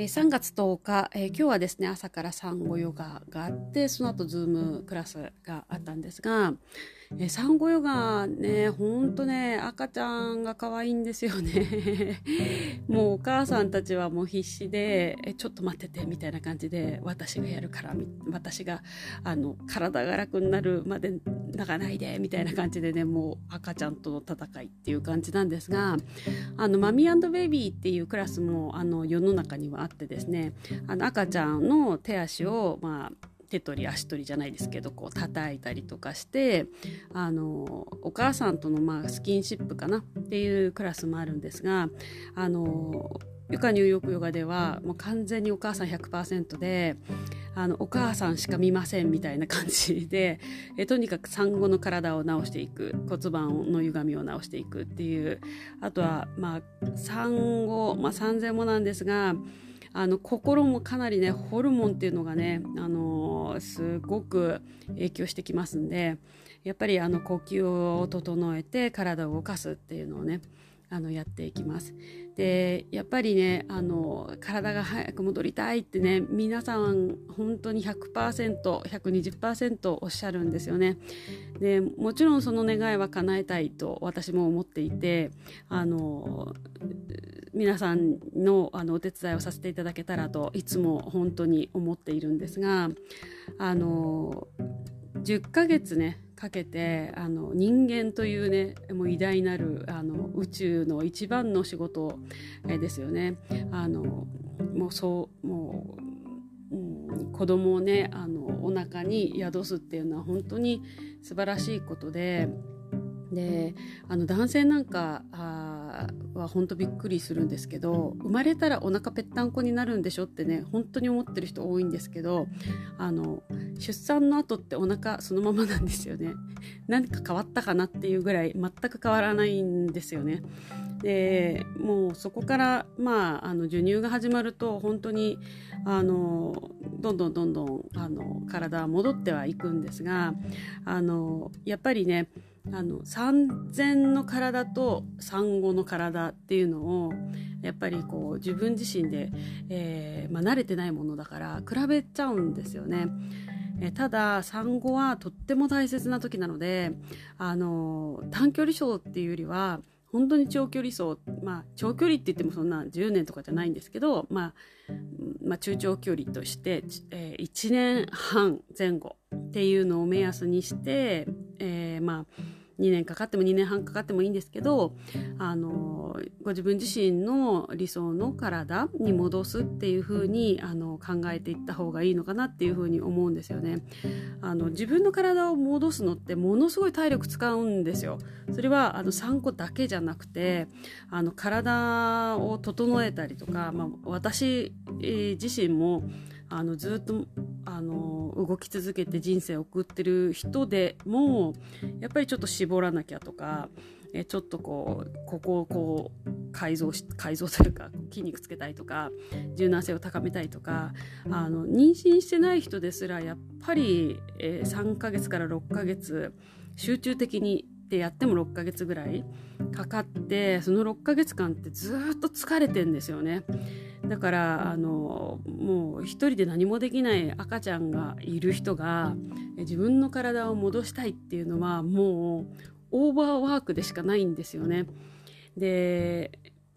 えー、3月10日、えー、今日はですね朝から産後ヨガがあってその後ズームクラスがあったんですが、えー、産後ヨガねほんとね赤ちゃんが可愛いんですよね。もうお母さんたちはもう必死でえちょっと待っててみたいな感じで私がやるから私があの体が楽になるまで泣かないでみたいな感じでねもう赤ちゃんとの戦いっていう感じなんですがあのマミーベイビーっていうクラスもあの世の中にはあってですねあの赤ちゃんの手足をまあ手取り足取りじゃないですけどこう叩いたりとかしてあのお母さんとのまあスキンシップかなっていうクラスもあるんですがあのゆかニューヨークヨガではもう完全にお母さん100%であのお母さんしか見ませんみたいな感じでえとにかく産後の体を治していく骨盤の歪みを治していくっていうあとはまあ産後、まあ、産前もなんですがあの心もかなりねホルモンっていうのがね、あのー、すごく影響してきますんでやっぱりあの呼吸を整えて体を動かすっていうのをねあのやっていきます。でやっぱりねあの体が早く戻りたいってね皆さん本当に 100%120% おっしゃるんですよね。でもちろんその願いは叶えたいと私も思っていてあの皆さんのあのお手伝いをさせていただけたらといつも本当に思っているんですがあの10ヶ月ねかけてあの人間というねもう偉大なるあの宇宙の一番の仕事ですよね。あのもうそうもう、子供をねあのお腹に宿すっていうのは本当に素晴らしいことで。であの男性なんかは本当びっくりするんですけど生まれたらお腹ぺったんこになるんでしょってね本当に思ってる人多いんですけどあの出産の後ってお腹そのままなんですよね。何か変わったかなっていうぐらい全く変わらないんですよね。でもうそこからまああの授乳が始まると本当にあのどんどんどんどんあの体は戻ってはいくんですがあのやっぱりねあの産前の体と産後の体っていうのをやっぱりこう自分自身で、えーまあ、慣れてないものだから比べちゃうんですよね。えただ産後はとっても大切な時なのであの短距離走っていうよりは本当に長距離走まあ長距離って言ってもそんな10年とかじゃないんですけど、まあ、まあ中長距離として、えー、1年半前後っていうのを目安にして、えー、まあ2年かかっても2年半かかってもいいんですけどあのご自分自身の理想の体に戻すっていう風にあに考えていった方がいいのかなっていう風に思うんですよね。あの自分の体を戻すのってものすごい体力使うんですよ。それはあの産後だけじゃなくてあの体を整えたりとか、まあ、私自身もあのずっとあの動き続けて人生を送ってる人でもやっぱりちょっと絞らなきゃとかえちょっとこうここをこう改造し改造というか筋肉つけたいとか柔軟性を高めたいとかあの妊娠してない人ですらやっぱり、えー、3ヶ月から6ヶ月集中的にってやっても6ヶ月ぐらいかかってその6ヶ月間ってずっと疲れてんですよね。だからあのもう一人で何もできない赤ちゃんがいる人が自分の体を戻したいっていうのはもうオーバーワークでしかないんですよね。で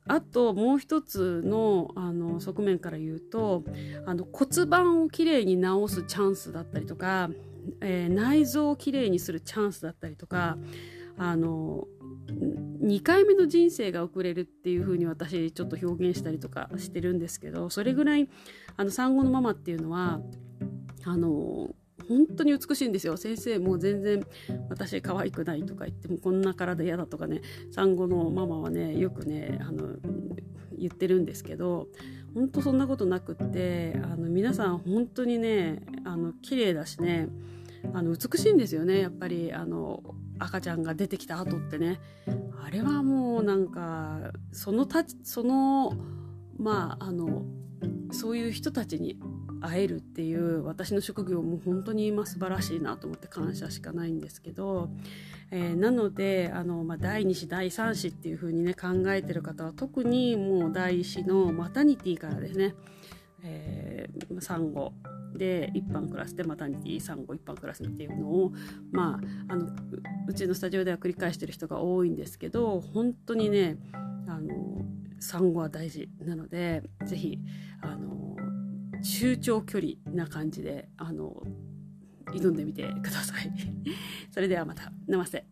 あともう一つのあの側面から言うとあの骨盤をきれいに治すチャンスだったりとか、えー、内臓をきれいにするチャンスだったりとかあの2回目の人生が送れるっていう風に私ちょっと表現したりとかしてるんですけどそれぐらいあの産後のママっていうのはあの本当に美しいんですよ。先生もう全然私可愛くないとか言ってもこんな体嫌だとかね産後のママはねよくねあの言ってるんですけど本当そんなことなくってあの皆さん本当にねあの綺麗だしねあの美しいんですよね。やっぱりあの赤ちゃんが出てきた後ってね。あれはもうなんかそのたそのまああのそういう人たちに会えるっていう私の職業も本当に今素晴らしいなと思って感謝しかないんですけど、えー、なのであの、まあ、第2子第3子っていう風にね考えてる方は特にもう第1子のマタニティからですね、え、産後で一般クラスでマタニティ産後一般クラスっていうのをまああのうちのスタジオでは繰り返してる人が多いんですけど本当にねあの産後は大事なので是非あの中長距離な感じであの挑んでみてください。それではまた。ナマステ。